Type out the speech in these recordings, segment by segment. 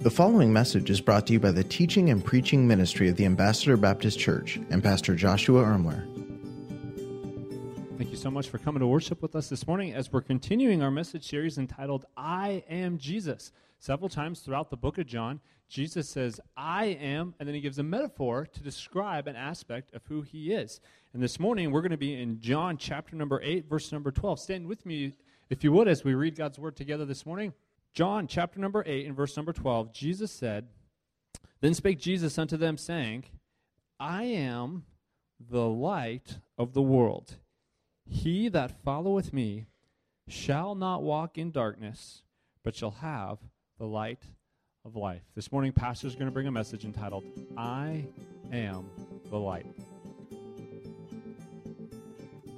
The following message is brought to you by the teaching and preaching ministry of the Ambassador Baptist Church and Pastor Joshua Ermler. Thank you so much for coming to worship with us this morning as we're continuing our message series entitled I Am Jesus. Several times throughout the book of John, Jesus says, I am, and then he gives a metaphor to describe an aspect of who he is. And this morning, we're going to be in John chapter number 8, verse number 12. Stand with me, if you would, as we read God's word together this morning. John chapter number 8 and verse number 12, Jesus said, Then spake Jesus unto them, saying, I am the light of the world. He that followeth me shall not walk in darkness, but shall have the light of life. This morning, Pastor is going to bring a message entitled, I am the light.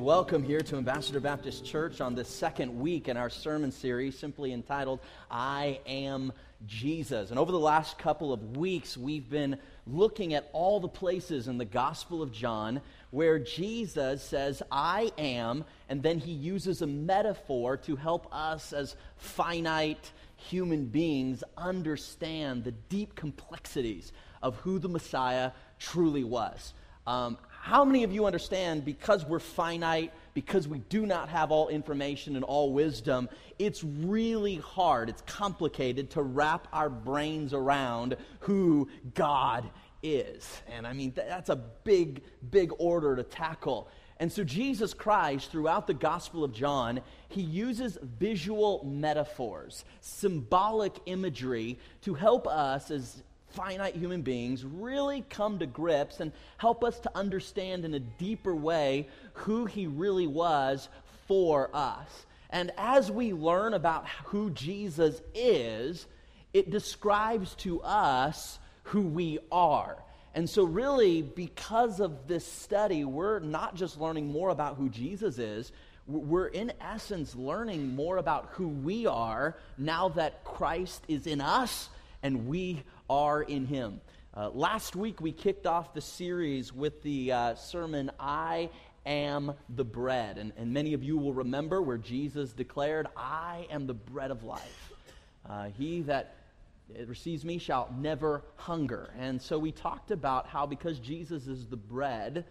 Welcome here to Ambassador Baptist Church on this second week in our sermon series, simply entitled, I Am Jesus. And over the last couple of weeks, we've been looking at all the places in the Gospel of John where Jesus says, I am, and then he uses a metaphor to help us as finite human beings understand the deep complexities of who the Messiah truly was. Um, how many of you understand because we're finite, because we do not have all information and all wisdom, it's really hard, it's complicated to wrap our brains around who God is? And I mean, that's a big, big order to tackle. And so, Jesus Christ, throughout the Gospel of John, he uses visual metaphors, symbolic imagery to help us as finite human beings really come to grips and help us to understand in a deeper way who he really was for us. And as we learn about who Jesus is, it describes to us who we are. And so, really, because of this study, we're not just learning more about who Jesus is, we're in essence learning more about who we are now that Christ is in us and we are in Him. Uh, last week, we kicked off the series with the uh, sermon, I am the bread. And, and, many of you will remember where Jesus declared, I am the bread of life. Uh, he that receives me shall never hunger. And so we talked about how because Jesus is the bread,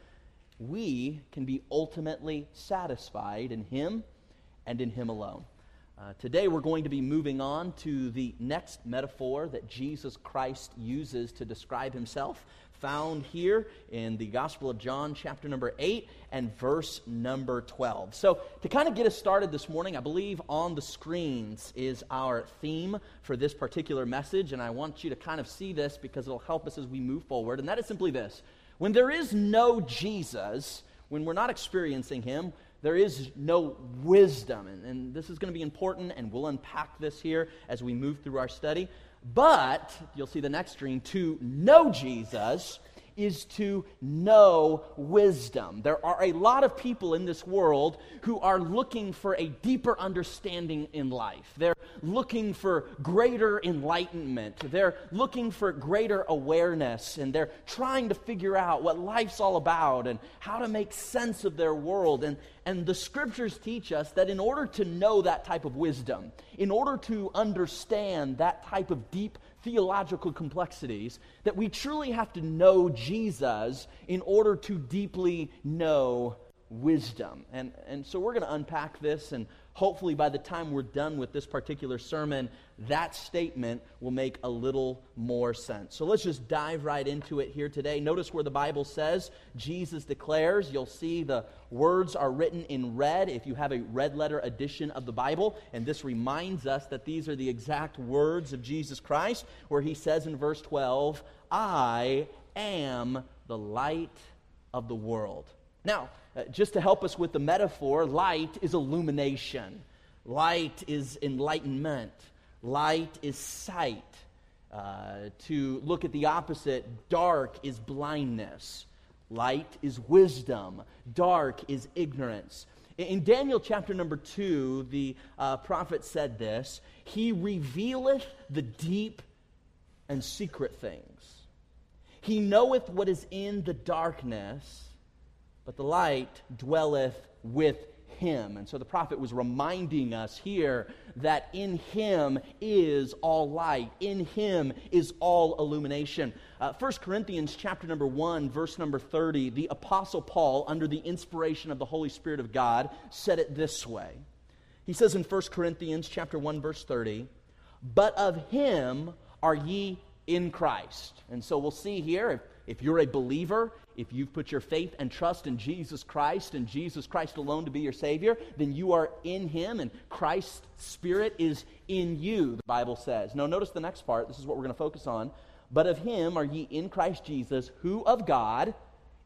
we can be ultimately satisfied in Him and in Him alone. Uh, today, we're going to be moving on to the next metaphor that Jesus Christ uses to describe himself, found here in the Gospel of John, chapter number 8 and verse number 12. So, to kind of get us started this morning, I believe on the screens is our theme for this particular message, and I want you to kind of see this because it'll help us as we move forward. And that is simply this when there is no Jesus, when we're not experiencing him, there is no wisdom. And, and this is going to be important, and we'll unpack this here as we move through our study. But, you'll see the next screen, to know Jesus is to know wisdom. There are a lot of people in this world who are looking for a deeper understanding in life. They're looking for greater enlightenment. They're looking for greater awareness, and they're trying to figure out what life's all about and how to make sense of their world. And, and the scriptures teach us that in order to know that type of wisdom, in order to understand that type of deep theological complexities that we truly have to know Jesus in order to deeply know wisdom. And, and so we're going to unpack this, and hopefully by the time we're done with this particular sermon, that statement will make a little more sense. So let's just dive right into it here today. Notice where the Bible says Jesus declares. You'll see the words are written in red if you have a red letter edition of the Bible. And this reminds us that these are the exact words of Jesus Christ, where he says in verse 12, I am the light of the world. Now, uh, just to help us with the metaphor, light is illumination, light is enlightenment, light is sight. Uh, to look at the opposite, dark is blindness, light is wisdom, dark is ignorance. In Daniel chapter number two, the uh, prophet said this He revealeth the deep and secret things. He knoweth what is in the darkness but the light dwelleth with him. And so the prophet was reminding us here that in him is all light, in him is all illumination. Uh, 1 Corinthians chapter number 1, verse number 30, the apostle Paul, under the inspiration of the Holy Spirit of God, said it this way. He says in 1 Corinthians chapter 1, verse 30, But of him are ye in Christ. And so we'll see here, if, if you're a believer, if you've put your faith and trust in Jesus Christ and Jesus Christ alone to be your Savior, then you are in Him and Christ's Spirit is in you, the Bible says. Now, notice the next part. This is what we're going to focus on. But of Him are ye in Christ Jesus, who of God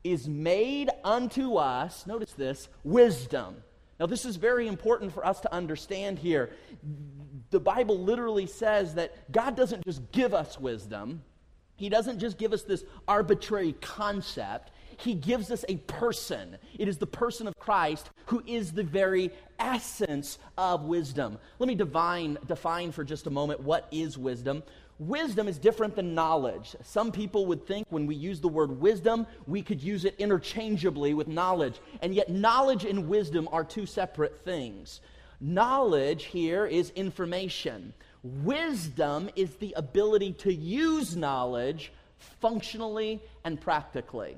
is made unto us, notice this, wisdom. Now, this is very important for us to understand here. The Bible literally says that God doesn't just give us wisdom, he doesn't just give us this arbitrary concept, He gives us a person. It is the person of Christ who is the very essence of wisdom. Let me define, define for just a moment what is wisdom. Wisdom is different than knowledge. Some people would think when we use the word wisdom, we could use it interchangeably with knowledge. And yet, knowledge and wisdom are two separate things. Knowledge here is information. Wisdom is the ability to use knowledge functionally and practically.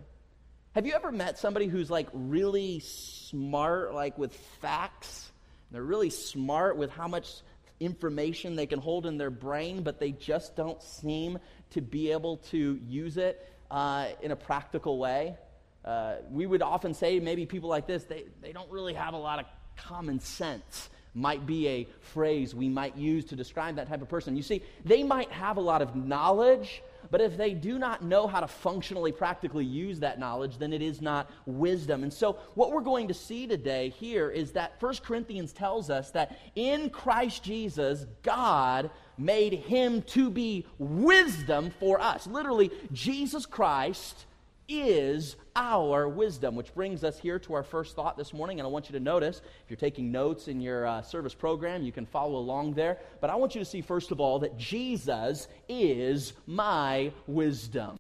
Have you ever met somebody who's like really smart, like with facts? They're really smart with how much information they can hold in their brain, but they just don't seem to be able to use it uh, in a practical way. Uh, we would often say, maybe people like this, they, they don't really have a lot of common sense might be a phrase we might use to describe that type of person. You see, they might have a lot of knowledge, but if they do not know how to functionally, practically use that knowledge, then it is not wisdom. And so, what we're going to see today here is that 1 Corinthians tells us that in Christ Jesus, God made him to be wisdom for us. Literally, Jesus Christ is our wisdom, which brings us here to our first thought this morning. And I want you to notice, if you're taking notes in your uh, service program, you can follow along there. But I want you to see, first of all, that Jesus is my wisdom.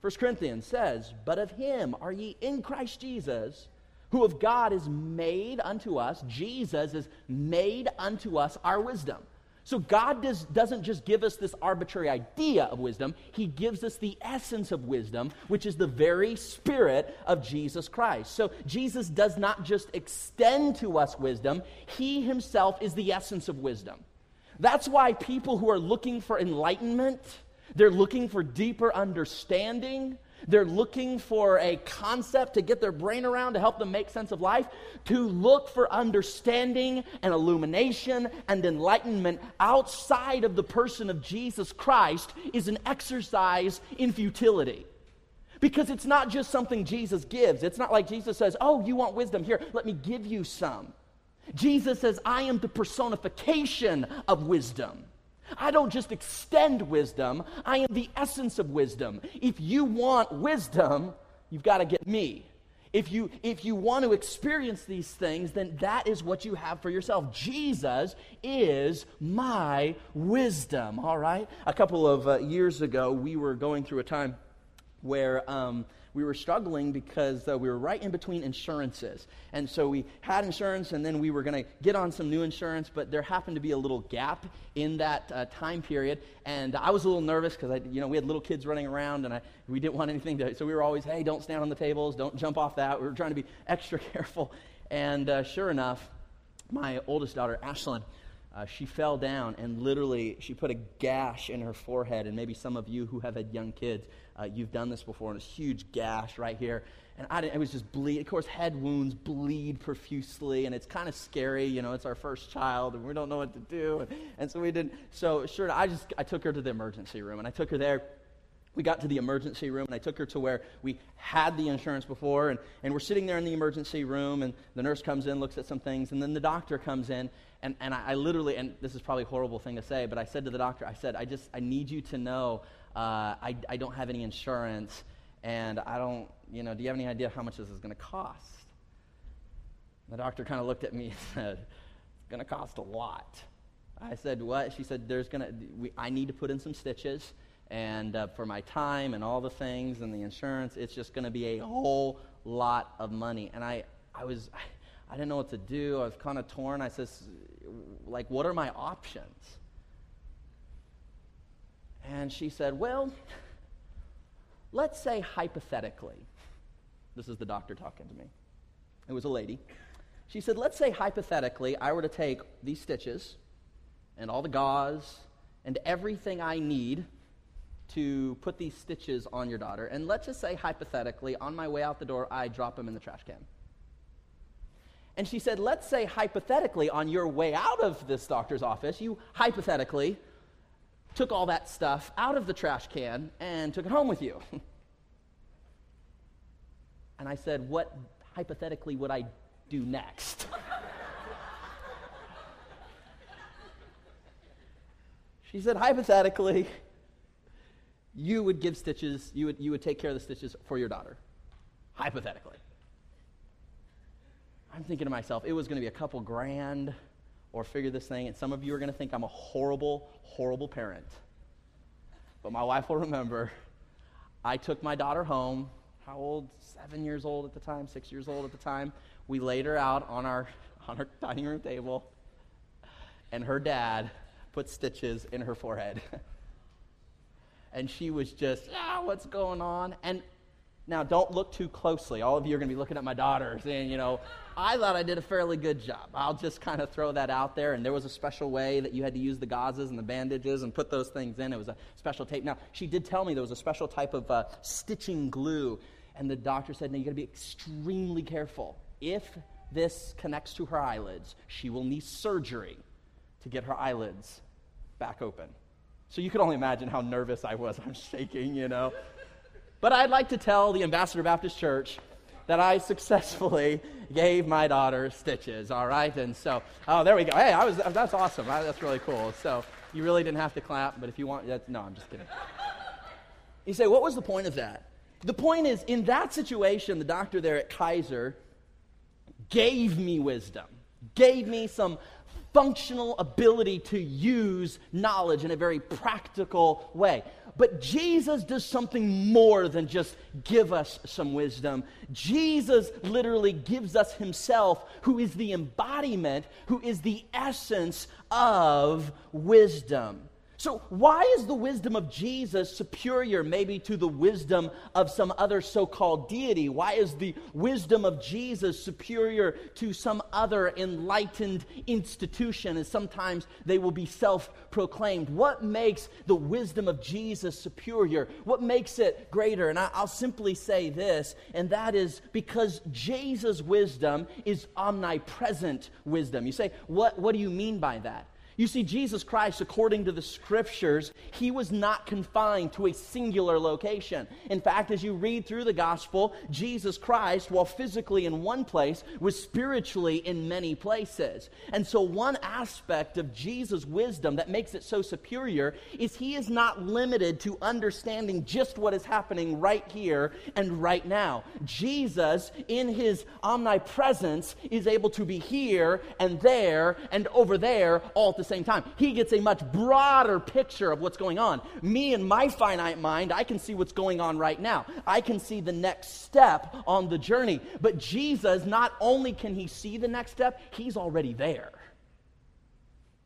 1 Corinthians says, But of him are ye in Christ Jesus, who of God is made unto us, Jesus is made unto us our wisdom. So God does, doesn't just give us this arbitrary idea of wisdom, He gives us the essence of wisdom, which is the very spirit of Jesus Christ. So Jesus does not just extend to us wisdom, He Himself is the essence of wisdom. That's why people who are looking for enlightenment, they're looking for deeper understanding, they're looking for a concept to get their brain around to help them make sense of life, to look for understanding and illumination and enlightenment outside of the person of Jesus Christ is an exercise in futility. Because it's not just something Jesus gives. It's not like Jesus says, Oh, you want wisdom? Here, let me give you some. Jesus says, I am the personification of wisdom. I don't just extend wisdom, I am the essence of wisdom. If you want wisdom, you've got to get me. If you, if you want to experience these things, then that is what you have for yourself. Jesus is my wisdom, all right? A couple of uh, years ago, we were going through a time where um, we were struggling because uh, we were right in between insurances. And so we had insurance, and then we were going to get on some new insurance, but there happened to be a little gap in that uh, time period. And I was a little nervous because, you know, we had little kids running around, and I, we didn't want anything to, so we were always, hey, don't stand on the tables, don't jump off that. We were trying to be extra careful. And uh, sure enough, my oldest daughter, Ashlyn, uh, she fell down and literally she put a gash in her forehead. And maybe some of you who have had young kids, uh, you've done this before, and a huge gash right here. And I didn't, it was just bleed. Of course, head wounds bleed profusely, and it's kind of scary. You know, it's our first child, and we don't know what to do. And, and so we didn't. So sure, I just I took her to the emergency room, and I took her there we got to the emergency room and I took her to where we had the insurance before and, and we're sitting there in the emergency room and the nurse comes in, looks at some things, and then the doctor comes in and, and I, I literally, and this is probably a horrible thing to say, but I said to the doctor, I said, I just, I need you to know uh, I, I don't have any insurance and I don't, you know, do you have any idea how much this is going to cost? The doctor kind of looked at me and said, it's going to cost a lot. I said, what? She said, there's going to, I need to put in some stitches and uh, for my time and all the things and the insurance, it's just going to be a whole lot of money. And I, I was, I didn't know what to do. I was kind of torn. I says, like, what are my options? And she said, well, let's say hypothetically, this is the doctor talking to me. It was a lady. She said, let's say hypothetically I were to take these stitches and all the gauze and everything I need to put these stitches on your daughter. And let's just say, hypothetically, on my way out the door, I drop them in the trash can. And she said, let's say, hypothetically, on your way out of this doctor's office, you hypothetically took all that stuff out of the trash can and took it home with you. and I said, what hypothetically would I do next? she said, hypothetically, you would give stitches, you would, you would take care of the stitches for your daughter, hypothetically. I'm thinking to myself, it was going to be a couple grand or figure this thing, and some of you are going to think I'm a horrible, horrible parent. But my wife will remember I took my daughter home. How old? Seven years old at the time, six years old at the time. We laid her out on our, on our dining room table, and her dad put stitches in her forehead. and she was just, ah, what's going on? And now, don't look too closely. All of you are going to be looking at my daughter saying, you know, I thought I did a fairly good job. I'll just kind of throw that out there. And there was a special way that you had to use the gauzes and the bandages and put those things in. It was a special tape. Now, she did tell me there was a special type of uh, stitching glue. And the doctor said, no, you got to be extremely careful. If this connects to her eyelids, she will need surgery to get her eyelids back open. So you can only imagine how nervous I was. I'm shaking, you know. But I'd like to tell the Ambassador Baptist Church that I successfully gave my daughter stitches, all right? And so, oh, there we go. Hey, I was, that's awesome. That's really cool. So you really didn't have to clap, but if you want, that's, no, I'm just kidding. You say, what was the point of that? The point is, in that situation, the doctor there at Kaiser gave me wisdom, gave me some functional ability to use knowledge in a very practical way. But Jesus does something more than just give us some wisdom. Jesus literally gives us himself, who is the embodiment, who is the essence of wisdom. So, why is the wisdom of Jesus superior maybe to the wisdom of some other so called deity? Why is the wisdom of Jesus superior to some other enlightened institution? And sometimes they will be self proclaimed. What makes the wisdom of Jesus superior? What makes it greater? And I, will simply say this, and that is because Jesus' wisdom is omnipresent wisdom. You say, what, what do you mean by that? You see, Jesus Christ, according to the scriptures, he was not confined to a singular location. In fact, as you read through the gospel, Jesus Christ, while physically in one place, was spiritually in many places. And so, one aspect of Jesus' wisdom that makes it so superior is he is not limited to understanding just what is happening right here and right now. Jesus, in his omnipresence, is able to be here and there and over there all at the same time. He gets a much broader picture of what's going on. Me and my finite mind, I can see what's going on right now. I can see the next step on the journey. But Jesus, not only can he see the next step, he's already there.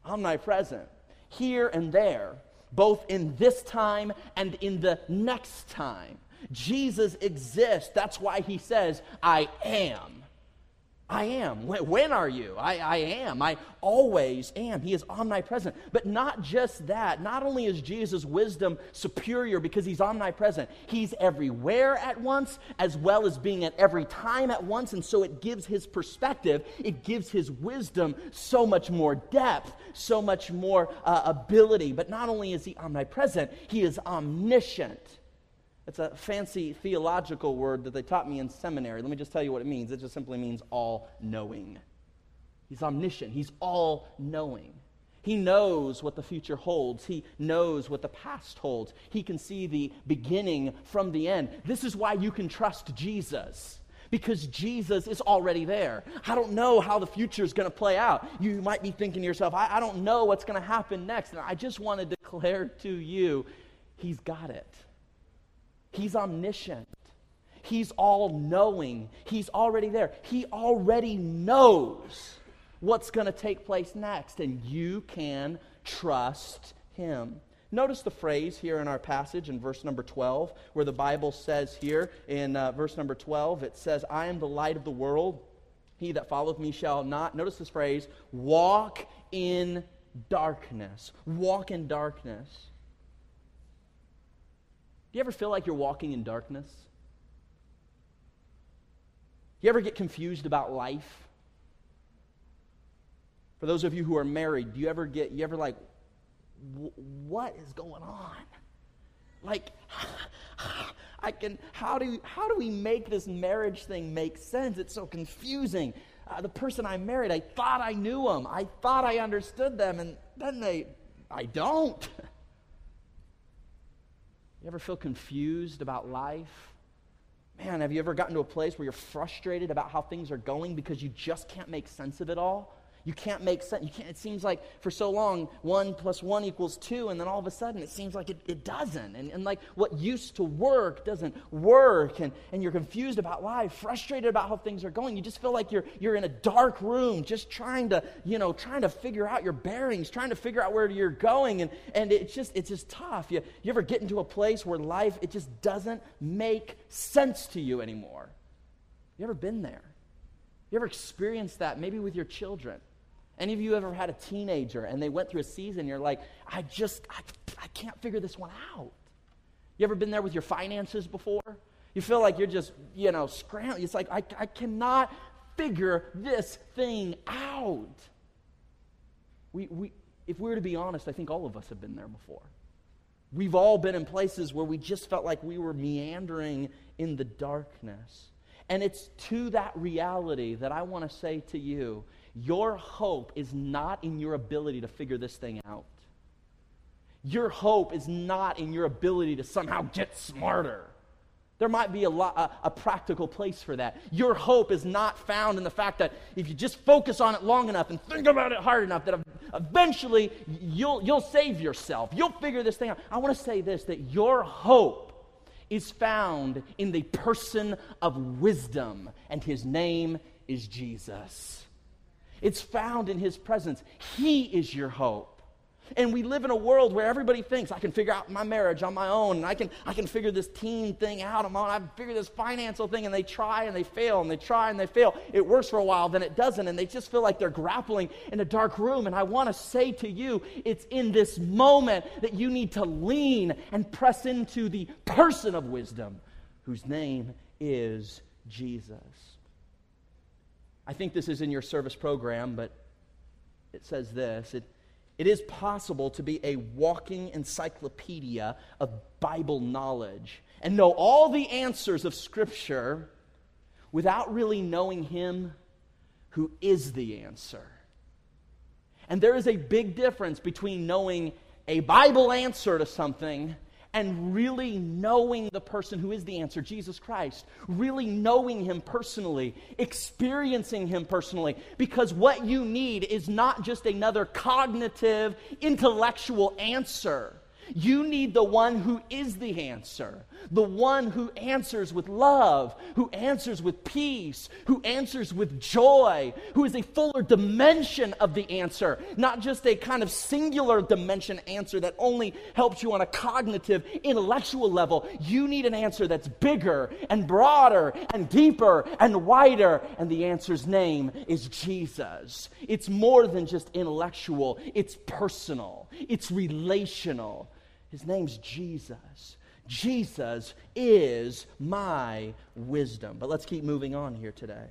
Omnipresent, here and there, both in this time and in the next time. Jesus exists. That's why he says, I am. I am. When are you? I, I am. I always am. He is omnipresent. But not just that. Not only is Jesus' wisdom superior because he's omnipresent, he's everywhere at once, as well as being at every time at once. And so it gives his perspective, it gives his wisdom so much more depth, so much more uh, ability. But not only is he omnipresent, he is omniscient. It's a fancy theological word that they taught me in seminary. Let me just tell you what it means. It just simply means all knowing. He's omniscient, He's all knowing. He knows what the future holds. He knows what the past holds. He can see the beginning from the end. This is why you can trust Jesus because Jesus is already there. I don't know how the future is going to play out. You might be thinking to yourself, I, I don't know what's going to happen next. And I just want to declare to you, He's got it. He's omniscient. He's all knowing. He's already there. He already knows what's going to take place next, and you can trust Him. Notice the phrase here in our passage in verse number 12, where the Bible says here in uh, verse number 12, it says, I am the light of the world. He that followeth me shall not, notice this phrase, walk in darkness. Walk in darkness. Do you ever feel like you're walking in darkness? You ever get confused about life? For those of you who are married, do you ever get, you ever like, what is going on? Like, I can, how do, how do we make this marriage thing make sense? It's so confusing. Uh, the person I married, I thought I knew them. I thought I understood them, and then they, I don't. You ever feel confused about life? Man, have you ever gotten to a place where you're frustrated about how things are going because you just can't make sense of it all? You can't make sense. You can't, it seems like for so long, one plus one equals two, and then all of a sudden it seems like it, it doesn't. And, and like what used to work doesn't work, and, and you're confused about life, frustrated about how things are going. You just feel like you're, you're in a dark room, just trying to, you know, trying to figure out your bearings, trying to figure out where you're going, and, and it's just it's just tough. You, you ever get into a place where life it just doesn't make sense to you anymore? You ever been there? You ever experienced that maybe with your children? Any of you ever had a teenager and they went through a season, you're like, I just, I, I can't figure this one out. You ever been there with your finances before? You feel like you're just, you know, scrambling. It's like, I, I cannot figure this thing out. We, we, if we were to be honest, I think all of us have been there before. We've all been in places where we just felt like we were meandering in the darkness. And it's to that reality that I want to say to you your hope is not in your ability to figure this thing out. Your hope is not in your ability to somehow get smarter. There might be a, lot, a, a, practical place for that. Your hope is not found in the fact that if you just focus on it long enough and think about it hard enough, that eventually you'll, you'll save yourself. You'll figure this thing out. I want to say this that your hope is found in the person of wisdom, and his name is Jesus. It's found in His presence. He is your hope. And we live in a world where everybody thinks I can figure out my marriage on my own, and I can, I can figure this teen thing out on my own. I can figure this financial thing, and they try and they fail, and they try and they fail. It works for a while, then it doesn't, and they just feel like they're grappling in a dark room. And I want to say to you, it's in this moment that you need to lean and press into the person of wisdom, whose name is Jesus. I think this is in your service program, but it says this it, it is possible to be a walking encyclopedia of Bible knowledge and know all the answers of Scripture without really knowing Him who is the answer. And there is a big difference between knowing a Bible answer to something and really knowing the person who is the answer, Jesus Christ, really knowing him personally, experiencing him personally, because what you need is not just another cognitive, intellectual answer. You need the one who is the answer, the one who answers with love, who answers with peace, who answers with joy, who is a fuller dimension of the answer, not just a kind of singular dimension answer that only helps you on a cognitive, intellectual level. You need an answer that's bigger and broader and deeper and wider, and the answer's name is Jesus. It's more than just intellectual, it's personal, it's relational. His name's Jesus. Jesus is my wisdom. But let's keep moving on here today.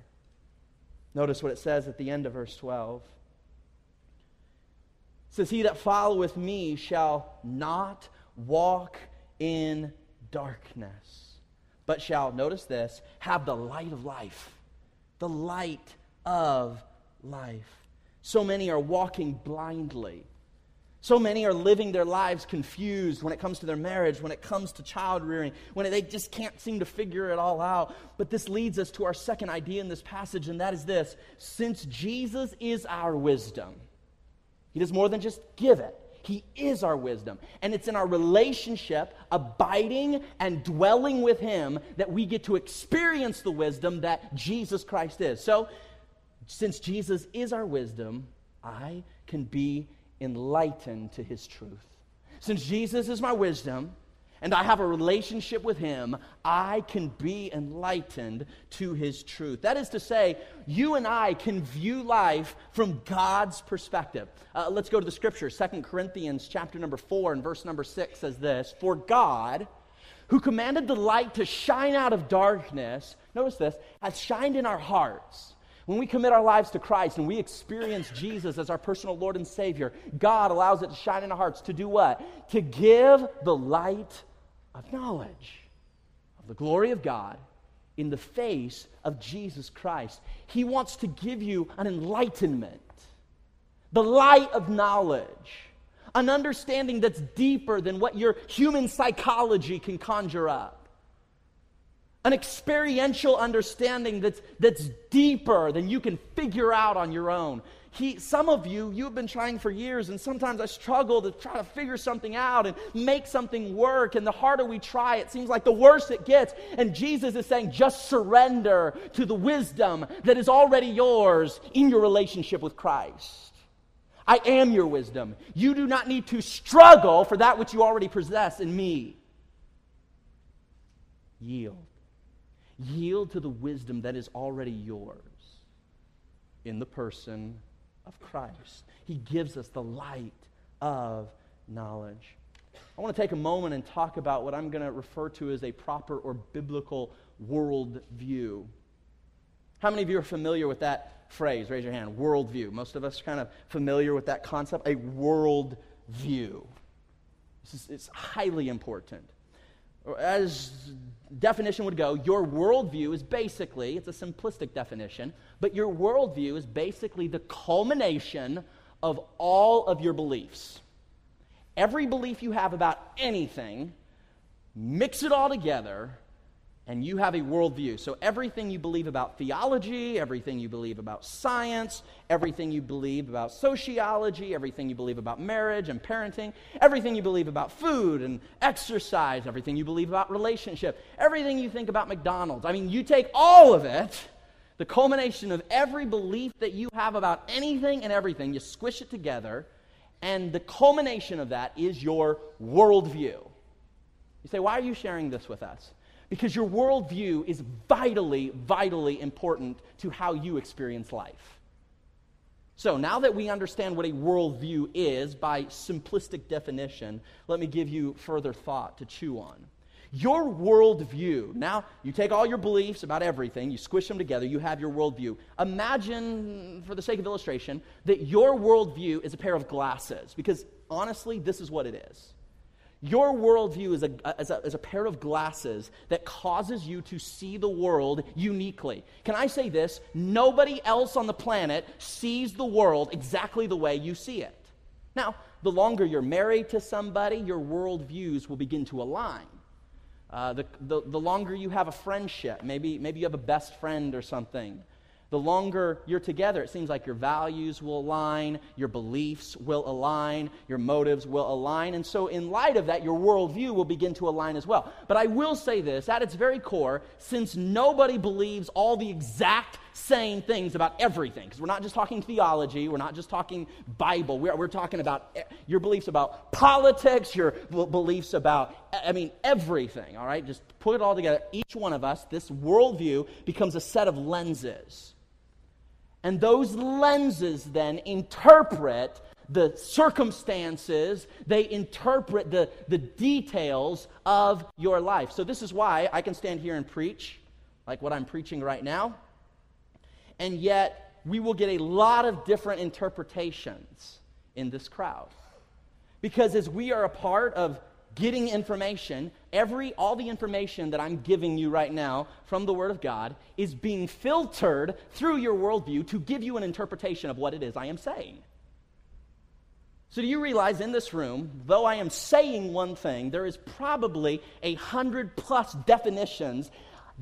Notice what it says at the end of verse 12. It says, He that followeth me shall not walk in darkness, but shall, notice this, have the light of life. The light of life. So many are walking blindly. So many are living their lives confused when it comes to their marriage, when it comes to child rearing, when they just can't seem to figure it all out. But this leads us to our second idea in this passage, and that is this since Jesus is our wisdom, He does more than just give it, He is our wisdom. And it's in our relationship, abiding and dwelling with Him, that we get to experience the wisdom that Jesus Christ is. So, since Jesus is our wisdom, I can be enlightened to His truth. Since Jesus is my wisdom, and I have a relationship with Him, I can be enlightened to His truth. That is to say, you and I can view life from God's perspective. Uh, let's go to the scripture. Second Corinthians chapter number 4 and verse number 6 says this For God, who commanded the light to shine out of darkness, notice this, has shined in our hearts. When we commit our lives to Christ and we experience Jesus as our personal Lord and Savior, God allows it to shine in our hearts to do what? To give the light of knowledge of the glory of God in the face of Jesus Christ. He wants to give you an enlightenment, the light of knowledge, an understanding that's deeper than what your human psychology can conjure up. An experiential understanding that's, that's deeper than you can figure out on your own he, some of you, you've been trying for years, and sometimes I struggle to try to figure something out and make something work. And the harder we try, it seems like the worse it gets. And Jesus is saying, just surrender to the wisdom that is already yours in your relationship with Christ. I am your wisdom. You do not need to struggle for that which you already possess in me. Yield. Yield to the wisdom that is already yours in the person of Christ. He gives us the light of knowledge. I want to take a moment and talk about what I'm going to refer to as a proper or biblical worldview. How many of you are familiar with that phrase? Raise your hand. Worldview. Most of us are kind of familiar with that concept. A worldview. This is, it's highly important. As definition would go, your worldview is basically, it's a simplistic definition, but your worldview is basically the culmination of all of your beliefs. Every belief you have about anything, mix it all together, and you have a worldview. So, everything you believe about theology, everything you believe about science, everything you believe about sociology, everything you believe about marriage and parenting, everything you believe about food and exercise, everything you believe about relationship, everything you think about McDonald's. I mean, you take all of it, the culmination of every belief that you have about anything and everything, you squish it together, and the culmination of that is your worldview. You say, why are you sharing this with us? Because your worldview is vitally, vitally important to how you experience life. So, now that we understand what a worldview is by simplistic definition, let me give you further thought to chew on. Your worldview, now you take all your beliefs about everything, you squish them together, you have your worldview. Imagine, for the sake of illustration, that your worldview is a pair of glasses, because honestly, this is what it is. Your worldview is a, is, a, is a pair of glasses that causes you to see the world uniquely. Can I say this? Nobody else on the planet sees the world exactly the way you see it. Now, the longer you're married to somebody, your worldviews will begin to align. Uh, the, the, the longer you have a friendship, maybe, maybe you have a best friend or something, the longer you're together, it seems like your values will align, your beliefs will align, your motives will align. And so, in light of that, your worldview will begin to align as well. But I will say this at its very core, since nobody believes all the exact same things about everything, because we're not just talking theology, we're not just talking Bible, we're, we're talking about eh, your beliefs about politics, your beliefs about, eh, I mean, everything, all right? Just put it all together. Each one of us, this worldview becomes a set of lenses and those lenses then interpret the circumstances, they interpret the, the details of your life. So, this is why I can stand here and preach like what I'm preaching right now, and yet we will get a lot of different interpretations in this crowd. Because as we are a part of getting information, every all the information that I'm giving you right now from the Word of God is being filtered through your worldview to give you an interpretation of what it is I am saying. So, do you realize in this room, though I am saying one thing, there is probably a hundred plus definitions,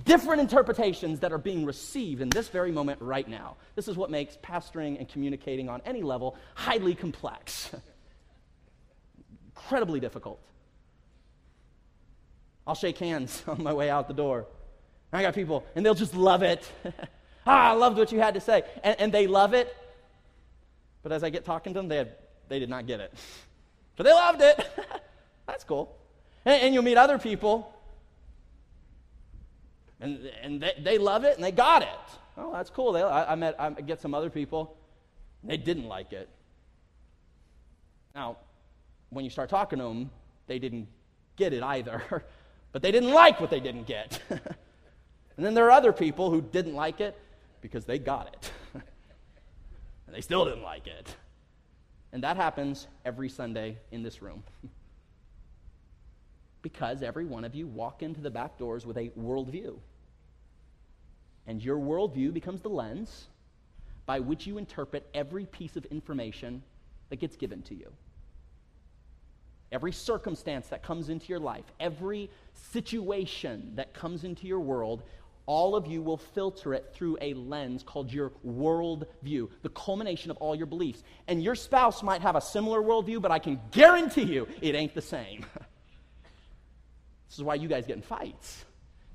different interpretations that are being received in this very moment right now. This is what makes pastoring and communicating on any level highly complex. incredibly difficult. I'll shake hands on my way out the door. I got people, and they'll just love it. ah, I loved what you had to say. And, and, they love it. But as I get talking to them, they, they did not get it. But they loved it. That's cool. And, and, you'll meet other people, and, and they, they love it, and they got it. Oh, that's cool. They, I, I met, I get some other people, they didn't like it. Now, when you start talking to them, they didn't get it either, but they didn't like what they didn't get. and then there are other people who didn't like it because they got it, and they still didn't like it. And that happens every Sunday in this room. because every one of you walk into the back doors with a worldview. And your worldview becomes the lens by which you interpret every piece of information that gets given to you. Every circumstance that comes into your life, every situation that comes into your world, all of you will filter it through a lens called your worldview, the culmination of all your beliefs. And your spouse might have a similar worldview, but I can guarantee you it ain't the same. this is why you guys get in fights,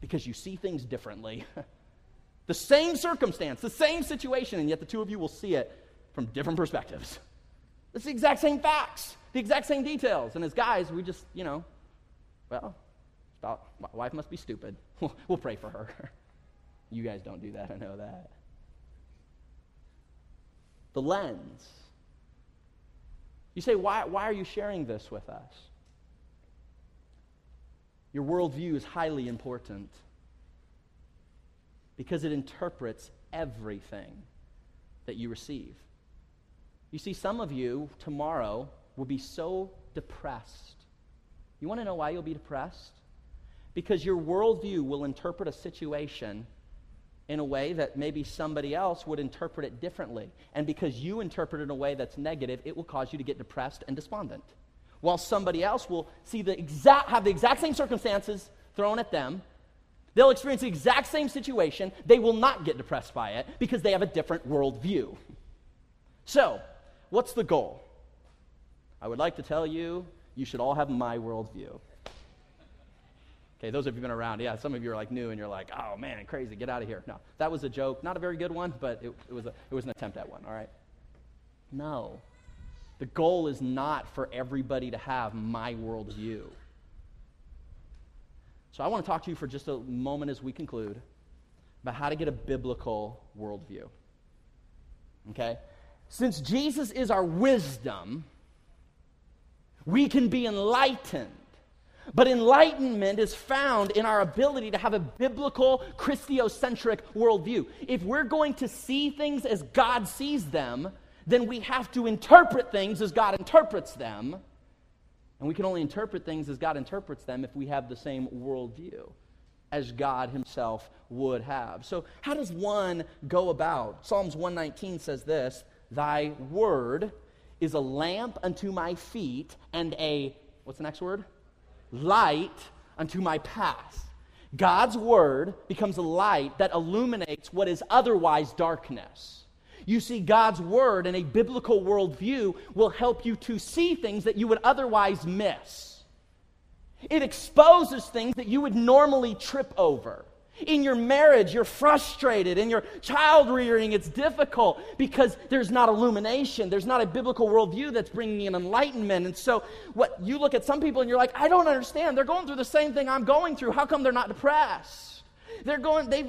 because you see things differently. the same circumstance, the same situation, and yet the two of you will see it from different perspectives. It's the exact same facts, the exact same details. And as guys, we just, you know, well, thought, my wife must be stupid. we'll pray for her. You guys don't do that, I know that. The lens. You say, why, why are you sharing this with us? Your worldview is highly important because it interprets everything that you receive. You see, some of you tomorrow will be so depressed. You want to know why you'll be depressed? Because your worldview will interpret a situation in a way that maybe somebody else would interpret it differently. And because you interpret it in a way that's negative, it will cause you to get depressed and despondent. While somebody else will see the exact, have the exact same circumstances thrown at them, they'll experience the exact same situation. They will not get depressed by it because they have a different worldview. So, What's the goal? I would like to tell you, you should all have my worldview. Okay, those of you have been around, yeah, some of you are like new and you're like, oh man, crazy, get out of here. No, that was a joke. Not a very good one, but it, it, was, a, it was an attempt at one, all right? No. The goal is not for everybody to have my worldview. So I want to talk to you for just a moment as we conclude about how to get a biblical worldview. Okay? Since Jesus is our wisdom, we can be enlightened. But enlightenment is found in our ability to have a biblical, Christocentric worldview. If we're going to see things as God sees them, then we have to interpret things as God interprets them. And we can only interpret things as God interprets them if we have the same worldview as God Himself would have. So, how does one go about? Psalms 119 says this Thy word is a lamp unto my feet and a, what's the next word? Light unto my path. God's word becomes a light that illuminates what is otherwise darkness. You see, God's word in a biblical worldview will help you to see things that you would otherwise miss. It exposes things that you would normally trip over. In your marriage, you're frustrated. In your child rearing, it's difficult because there's not illumination. There's not a biblical worldview that's bringing in enlightenment. And so, what you look at some people and you're like, I don't understand. They're going through the same thing I'm going through. How come they're not depressed? They're going, they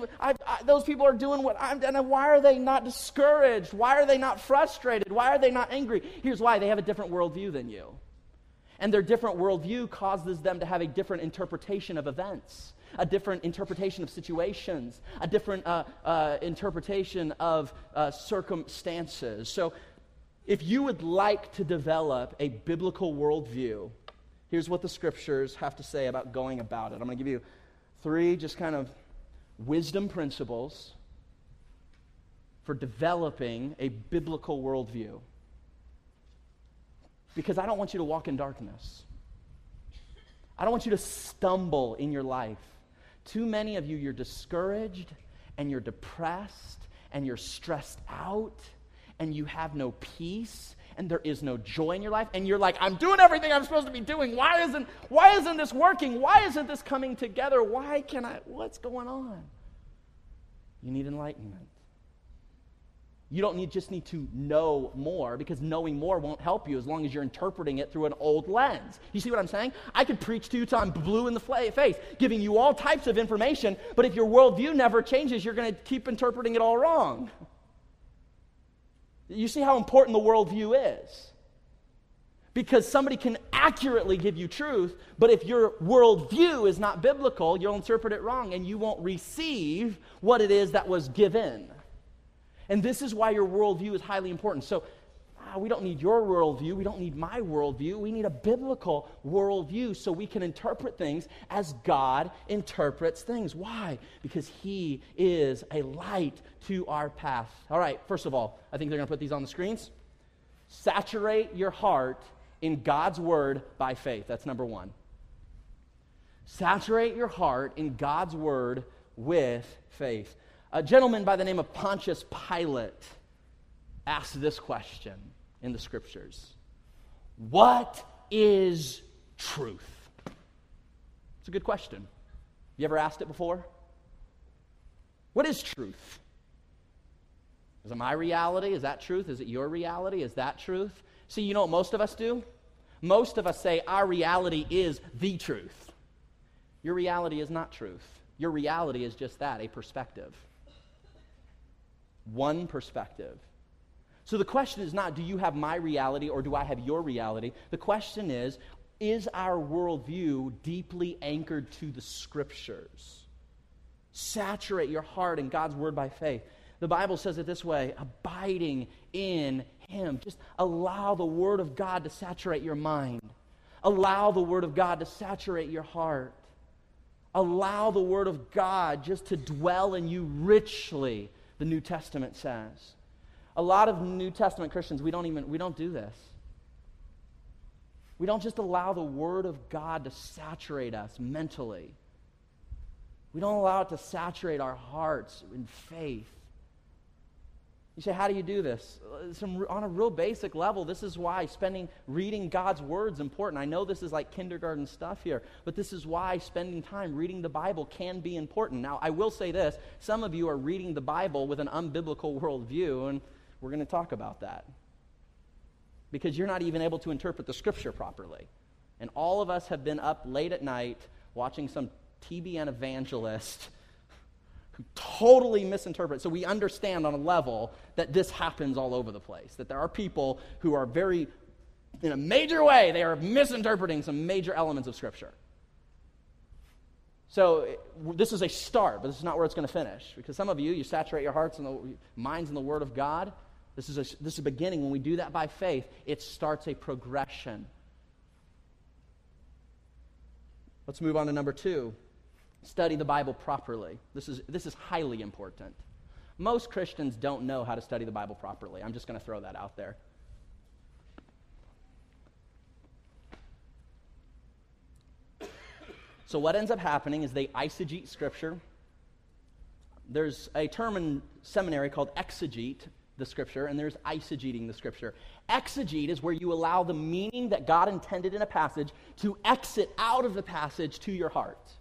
those people are doing what I'm, and why are they not discouraged? Why are they not frustrated? Why are they not angry? Here's why they have a different worldview than you. And their different worldview causes them to have a different interpretation of events a different interpretation of situations, a different uh, uh, interpretation of uh, circumstances. So, if you would like to develop a biblical worldview, here's what the scriptures have to say about going about it. I'm going to give you three just kind of wisdom principles for developing a biblical worldview. Because I don't want you to walk in darkness. I don't want you to stumble in your life. Too many of you, you're discouraged and you're depressed and you're stressed out and you have no peace and there is no joy in your life, and you're like, I'm doing everything I'm supposed to be doing. Why isn't, why isn't this working? Why isn't this coming together? Why can I, what's going on? You need enlightenment. You don't need, just need to know more because knowing more won't help you as long as you're interpreting it through an old lens. You see what I'm saying? I could preach to you till I'm blue in the face, giving you all types of information, but if your worldview never changes, you're going to keep interpreting it all wrong. You see how important the worldview is. Because somebody can accurately give you truth, but if your worldview is not biblical, you'll interpret it wrong and you won't receive what it is that was given. And this is why your worldview is highly important. So ah, we don't need your worldview. We don't need my worldview. We need a biblical worldview so we can interpret things as God interprets things. Why? Because He is a light to our path. All right, first of all, I think they're going to put these on the screens. Saturate your heart in God's word by faith. That's number one. Saturate your heart in God's word with faith. A gentleman by the name of Pontius Pilate asked this question in the scriptures What is truth? It's a good question. You ever asked it before? What is truth? Is it my reality? Is that truth? Is it your reality? Is that truth? See, you know what most of us do? Most of us say our reality is the truth. Your reality is not truth. Your reality is just that, a perspective one perspective. So the question is not, do you have my reality or do I have your reality? The question is, is our worldview deeply anchored to the scriptures? Saturate your heart in God's word by faith. The Bible says it this way abiding in Him. Just allow the word of God to saturate your mind, allow the word of God to saturate your heart. Allow the word of God just to dwell in you richly the New Testament says. A lot of New Testament Christians, we don't even we don't do this. We don't just allow the word of God to saturate us mentally. We don't allow it to saturate our hearts in faith. You say, how do you do this? Uh, some, on a real basic level, this is why spending, reading God's Word is important. I know this is like kindergarten stuff here, but this is why spending time reading the Bible can be important. Now, I will say this some of you are reading the Bible with an unbiblical worldview, and we're going to talk about that. Because you're not even able to interpret the Scripture properly. And all of us have been up late at night watching some TBN evangelist who totally misinterpret. So we understand on a level that this happens all over the place, that there are people who are very, in a major way, they are misinterpreting some major elements of Scripture. So this is a start, but this is not where it's going to finish. Because some of you, you saturate your hearts and the minds in the Word of God. This is, a, this is a beginning. When we do that by faith, it starts a progression. Let's move on to number two study the Bible properly. This is, this is highly important. Most Christians don't know how to study the Bible properly. I'm just going to throw that out there. So, what ends up happening is they eisegete Scripture. There's a term in seminary called exegete the Scripture, and there's eisegeting the Scripture. Exegete is where you allow the meaning that God intended in a passage to exit out of the passage to your heart.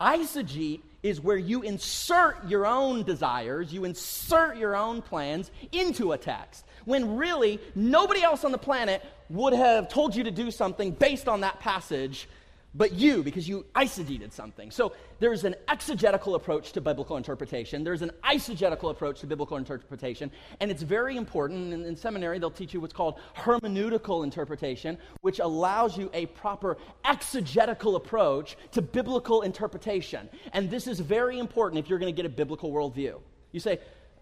Eisegete is where you insert your own desires, you insert your own plans into a text, when really nobody else on the planet would have told you to do something based on that passage but you, because you eisegeted something. So there's an exegetical approach to biblical interpretation, there's an eisegetical approach to biblical interpretation, and it's very important. In, in seminary, they'll teach you what's called hermeneutical interpretation, which allows you a proper exegetical approach to biblical interpretation. And this is very important if you're going to get a biblical worldview. You say,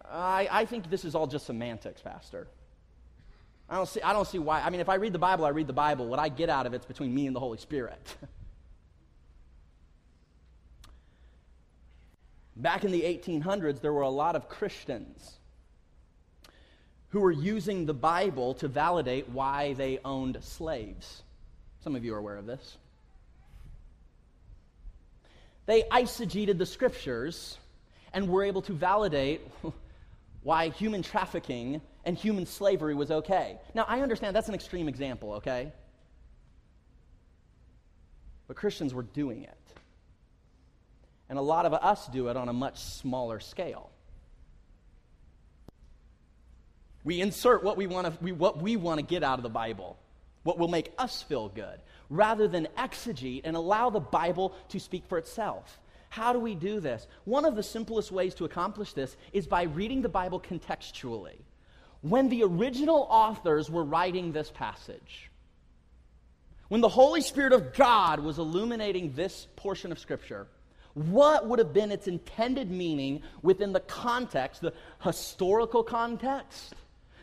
I, I think this is all just semantics, Pastor. I don't, see, I don't see why. I mean, if I read the Bible, I read the Bible. What I get out of it's between me and the Holy Spirit. Back in the 1800s, there were a lot of Christians who were using the Bible to validate why they owned slaves. Some of you are aware of this. They eisegeted the scriptures and were able to validate why human trafficking and human slavery was okay. Now, I understand that's an extreme example, okay? But Christians were doing it. And a lot of us do it on a much smaller scale. We insert what we want to what we want to get out of the Bible, what will make us feel good, rather than exegete and allow the Bible to speak for itself. How do we do this? One of the simplest ways to accomplish this is by reading the Bible contextually. When the original authors were writing this passage, when the Holy Spirit of God was illuminating this portion of Scripture, what would have been its intended meaning within the context, the historical context,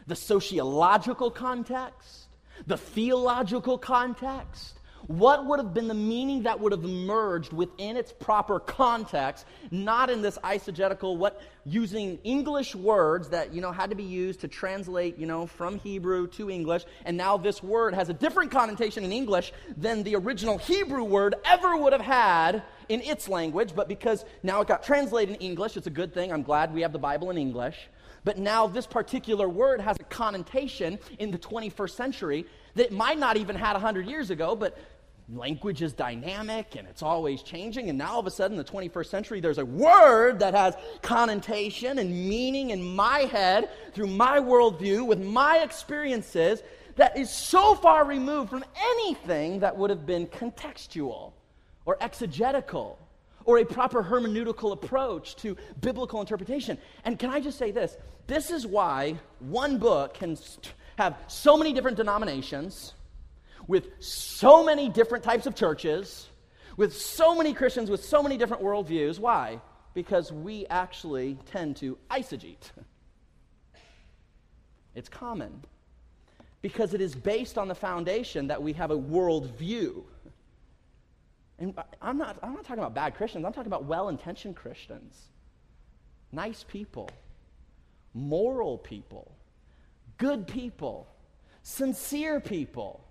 the sociological context, the theological context? What would have been the meaning that would have emerged within its proper context, not in this eisegetical, what using English words that you know had to be used to translate, you know, from Hebrew to English, and now this word has a different connotation in English than the original Hebrew word ever would have had in its language, but because now it got translated in English, it's a good thing. I'm glad we have the Bible in English. But now this particular word has a connotation in the 21st century that might not even had 100 years ago, but language is dynamic and it's always changing. And now all of a sudden, the 21st century, there's a word that has connotation and meaning in my head through my worldview with my experiences that is so far removed from anything that would have been contextual or exegetical or a proper hermeneutical approach to biblical interpretation. And can I just say this? This is why one book can have so many different denominations with so many different types of churches, with so many Christians with so many different worldviews. Why? Because we actually tend to eisegete. It's common. Because it is based on the foundation that we have a worldview. And I'm not, I'm not talking about bad Christians, I'm talking about well intentioned Christians, nice people, moral people, good people, sincere people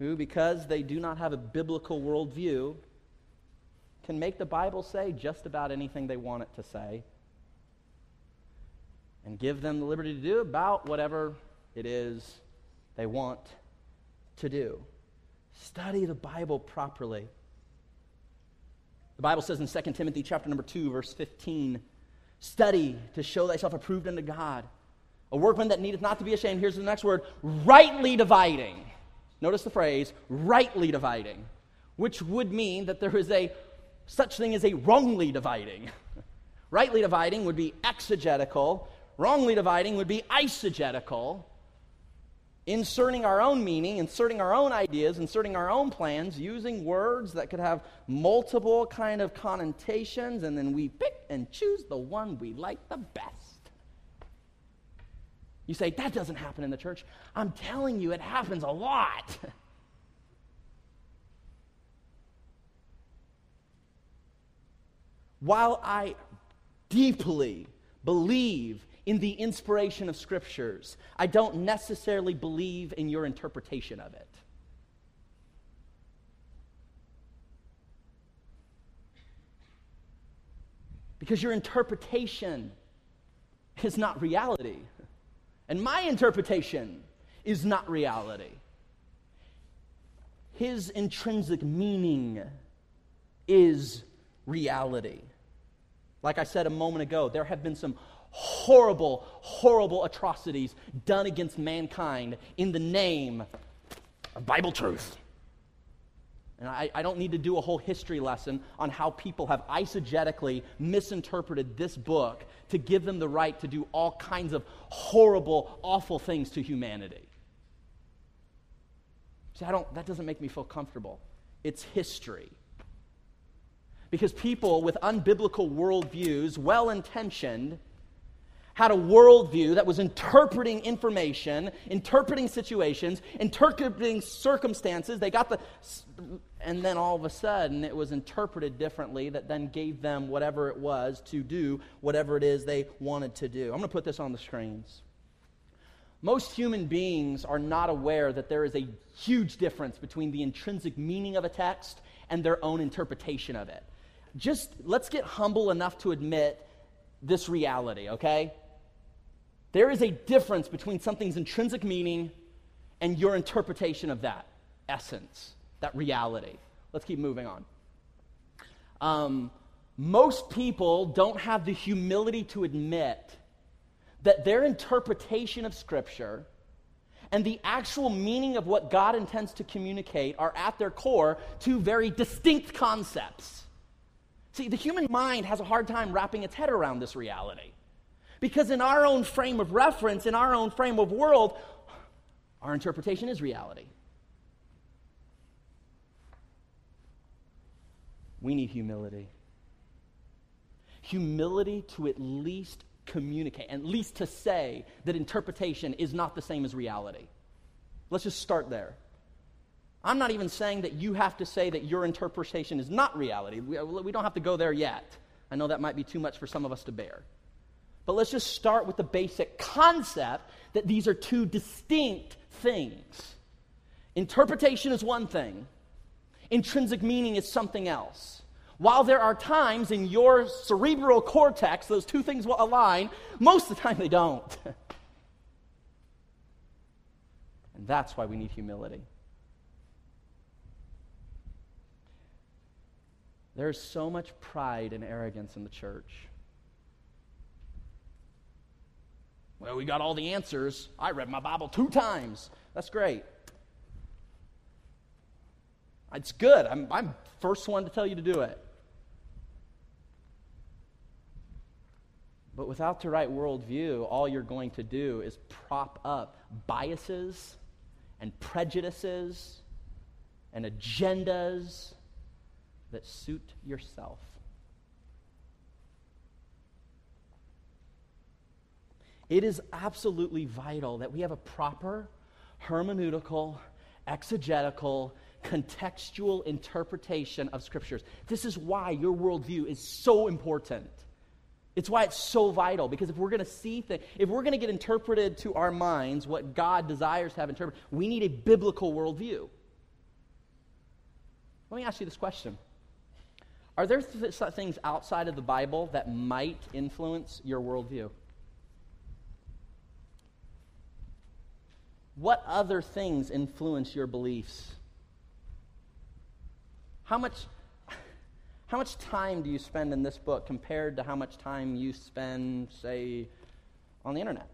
who, because they do not have a biblical worldview, can make the Bible say just about anything they want it to say and give them the liberty to do about whatever it is they want to do. Study the Bible properly. The Bible says in 2 Timothy chapter number 2 verse 15, study to show thyself approved unto God, a workman that needeth not to be ashamed. Here's the next word, rightly dividing Notice the phrase, rightly dividing, which would mean that there is a such thing as a wrongly dividing. rightly dividing would be exegetical, wrongly dividing would be eisegetical. Inserting our own meaning, inserting our own ideas, inserting our own plans, using words that could have multiple kind of connotations, and then we pick and choose the one we like the best. You say, that doesn't happen in the church. I'm telling you, it happens a lot. While I deeply believe in the inspiration of scriptures, I don't necessarily believe in your interpretation of it. Because your interpretation is not reality. And my interpretation is not reality. His intrinsic meaning is reality. Like I said a moment ago, there have been some horrible, horrible atrocities done against mankind in the name of Bible truth. And I, I, don't need to do a whole history lesson on how people have eisegetically misinterpreted this book to give them the right to do all kinds of horrible, awful things to humanity. See, I don't, that doesn't make me feel comfortable. It's history. Because people with unbiblical worldviews, well intentioned, had a worldview that was interpreting information, interpreting situations, interpreting circumstances. They got the, and then all of a sudden it was interpreted differently that then gave them whatever it was to do whatever it is they wanted to do. I'm going to put this on the screens. Most human beings are not aware that there is a huge difference between the intrinsic meaning of a text and their own interpretation of it. Just let's get humble enough to admit this reality, okay? There is a difference between something's intrinsic meaning and your interpretation of that essence, that reality. Let's keep moving on. Um, most people don't have the humility to admit that their interpretation of Scripture and the actual meaning of what God intends to communicate are at their core two very distinct concepts. See, the human mind has a hard time wrapping its head around this reality. Because in our own frame of reference, in our own frame of world, our interpretation is reality. We need humility. Humility to at least communicate, at least to say that interpretation is not the same as reality. Let's just start there. I'm not even saying that you have to say that your interpretation is not reality. We, we don't have to go there yet. I know that might be too much for some of us to bear. But let's just start with the basic concept that these are two distinct things. Interpretation is one thing, intrinsic meaning is something else. While there are times in your cerebral cortex those two things will align, most of the time they don't. and that's why we need humility. There's so much pride and arrogance in the church. Well, we got all the answers. I read my Bible two times. That's great. It's good. I'm, I'm first one to tell you to do it. But without the right worldview, all you're going to do is prop up biases and prejudices and agendas that suit yourself. It is absolutely vital that we have a proper hermeneutical, exegetical, contextual interpretation of scriptures. This is why your worldview is so important. It's why it's so vital because if we're going to see things, if we're going to get interpreted to our minds what God desires to have interpreted, we need a biblical worldview. Let me ask you this question are there th- things outside of the Bible that might influence your worldview? What other things influence your beliefs? How much, how much time do you spend in this book compared to how much time you spend, say, on the internet?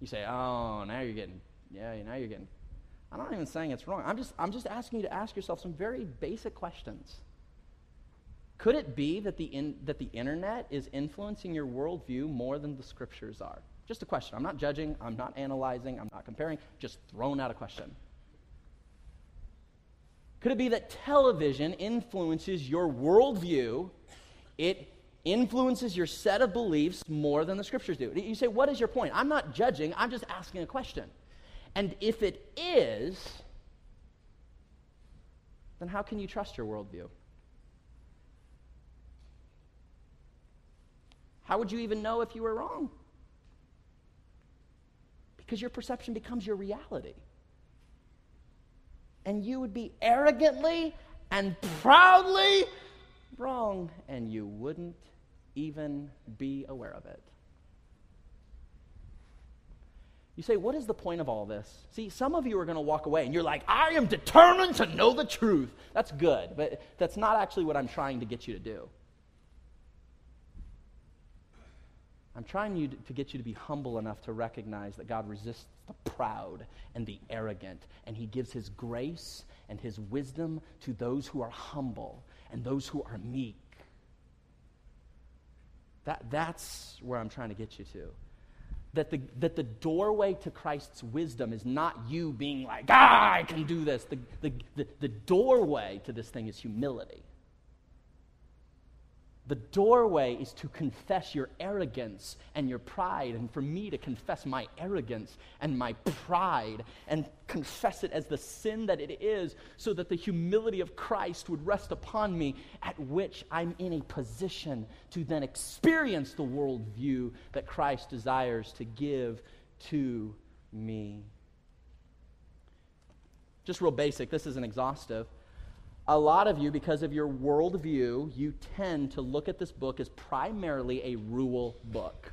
You say, oh, now you're getting, yeah, now you're getting. I'm not even saying it's wrong. I'm just, I'm just asking you to ask yourself some very basic questions. Could it be that the, in, that the internet is influencing your worldview more than the scriptures are? Just a question. I'm not judging, I'm not analyzing, I'm not comparing, just throwing out a question. Could it be that television influences your worldview? It influences your set of beliefs more than the scriptures do. You say, What is your point? I'm not judging, I'm just asking a question. And if it is, then how can you trust your worldview? How would you even know if you were wrong? Because your perception becomes your reality. And you would be arrogantly and proudly wrong, and you wouldn't even be aware of it. You say, what is the point of all this? See, some of you are going to walk away and you're like, I am determined to know the truth. That's good, but that's not actually what I'm trying to get you to do. I'm trying you to, to get you to be humble enough to recognize that God resists the proud and the arrogant, and He gives His grace and His wisdom to those who are humble and those who are meek. That, that's where I'm trying to get you to. That the, that the doorway to Christ's wisdom is not you being like, ah, I can do this. The, the, the, the doorway to this thing is humility. The doorway is to confess your arrogance and your pride, and for me to confess my arrogance and my pride and confess it as the sin that it is, so that the humility of Christ would rest upon me, at which I'm in a position to then experience the worldview that Christ desires to give to me. Just real basic, this isn't exhaustive. A lot of you, because of your worldview, you tend to look at this book as primarily a rule book.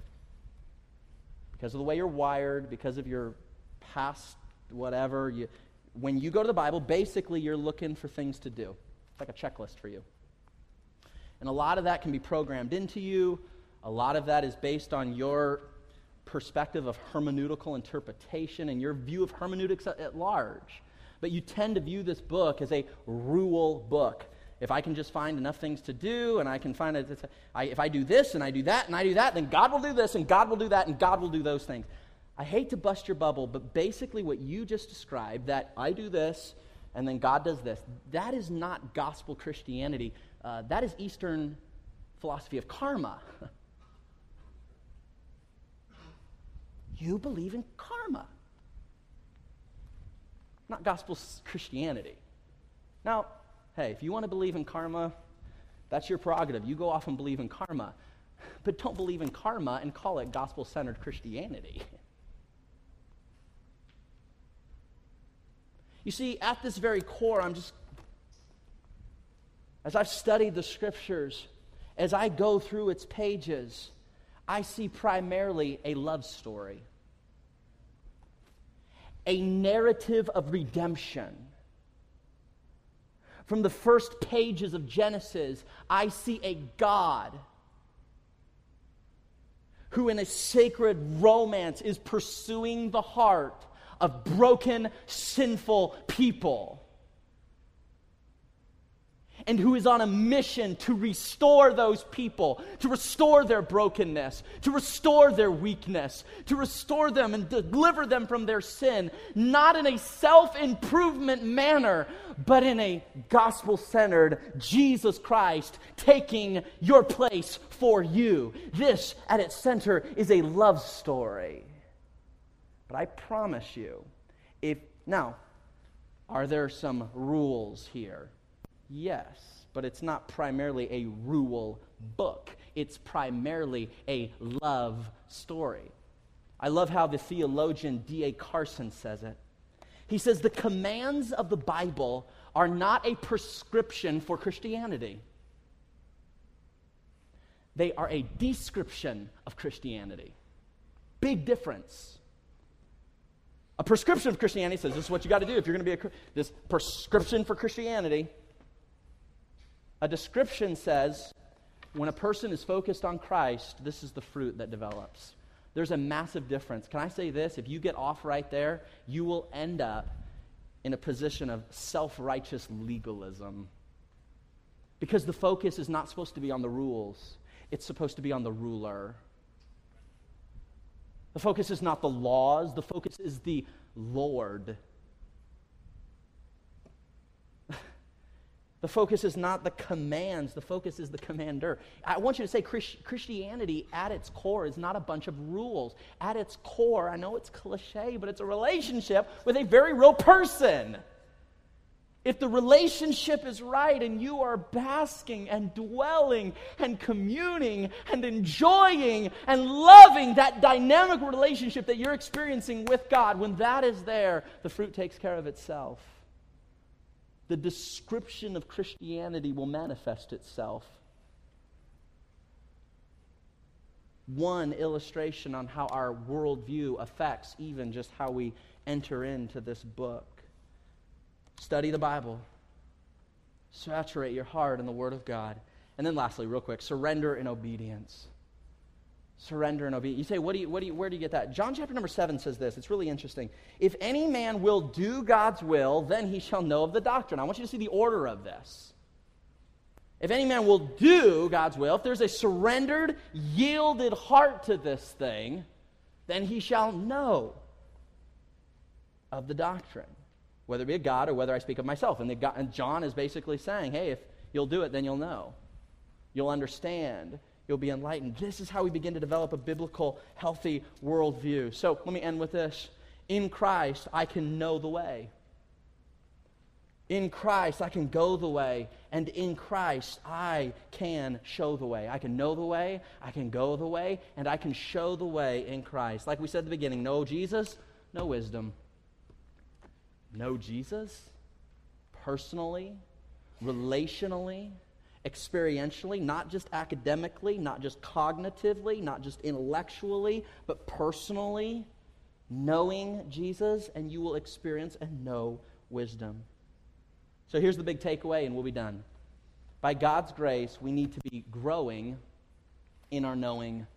Because of the way you're wired, because of your past whatever, you, when you go to the Bible, basically you're looking for things to do. It's like a checklist for you. And a lot of that can be programmed into you. A lot of that is based on your perspective of hermeneutical interpretation and your view of hermeneutics at large. But you tend to view this book as a rule book. If I can just find enough things to do, and I can find it, if I do this and I do that and I do that, then God will do this and God will do that and God will do those things. I hate to bust your bubble, but basically what you just described that I do this and then God does this, that is not gospel Christianity. Uh, that is Eastern philosophy of karma. you believe in karma not gospel Christianity. Now, hey, if you want to believe in karma, that's your prerogative. You go off and believe in karma. But don't believe in karma and call it gospel centered Christianity. You see, at this very core, I'm just, as I've studied the scriptures, as I go through its pages, I see primarily a love story a narrative of redemption. From the first pages of Genesis, I see a God who, in a sacred romance, is pursuing the heart of broken, sinful people and who is on a mission to restore those people, to restore their brokenness, to restore their weakness, to restore them and deliver them from their sin, not in a self improvement manner, but in a gospel centered Jesus Christ taking your place for you. This, at its center, is a love story. But I promise you, if now, are there some rules here? Yes, but it's not primarily a rule book. It's primarily a love story. I love how the theologian D.A. Carson says it. He says the commands of the Bible are not a prescription for Christianity. They are a description of Christianity. Big difference. A prescription of Christianity says this is what you got to do if you're going to be a this prescription for Christianity a description says when a person is focused on Christ, this is the fruit that develops. There's a massive difference. Can I say this? If you get off right there, you will end up in a position of self righteous legalism. Because the focus is not supposed to be on the rules, it's supposed to be on the ruler. The focus is not the laws, the focus is the Lord. The focus is not the commands, the focus is the commander. I want you to say Christianity at its core is not a bunch of rules. At its core, I know it's cliche, but it's a relationship with a very real person. If the relationship is right and you are basking and dwelling and communing and enjoying and loving that dynamic relationship that you're experiencing with God, when that is there, the fruit takes care of itself the description of Christianity will manifest itself. One illustration on how our worldview affects even just how we enter into this book. Study the Bible, saturate your heart in the Word of God. And then, lastly, real quick, surrender in obedience surrender and obedience. You say, what do you, what do you, where do you get that? John chapter number 7 says this. It's really interesting. If any man will do God's will, then he shall know of the doctrine. I want you to see the order of this. If any man will do God's will, if there's a surrendered, yielded heart to this thing, then he shall know of the doctrine, whether it be a God or whether I speak of myself. And, God, and John is basically saying, hey, if you'll do it, then you'll know. You'll understand you'll be enlightened. This is how we begin to develop a biblical, healthy worldview. So let me end with this. In Christ, I can know the way. In Christ, I can go the way. And in Christ, I can show the way. I can know the way, I can go the way, and I can show the way in Christ. Like we said at the beginning no Jesus, no wisdom. No Jesus, personally, relationally, experientially, not just academically, not just cognitively, not just intellectually, but personally, knowing Jesus, and you will experience and know wisdom. So here's the big takeaway, and we'll be done. By God's grace, we need to be growing in our knowing.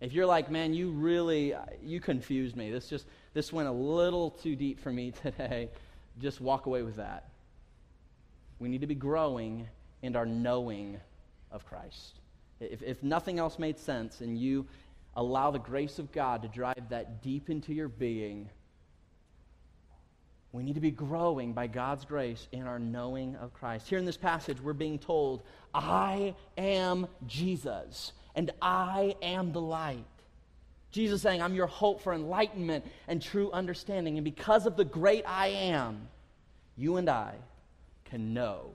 If you're like, man, you really, you confused me. This just, this went a little too deep for me today. Just walk away with that. We need to be growing in our knowing of Christ. If, if nothing else made sense and you allow the grace of God to drive that deep into your being, we need to be growing by God's grace in our knowing of Christ. Here in this passage, we're being told, I am Jesus, and I am the light. Jesus saying, I'm your hope for enlightenment and true understanding. And because of the great I am, you and I can know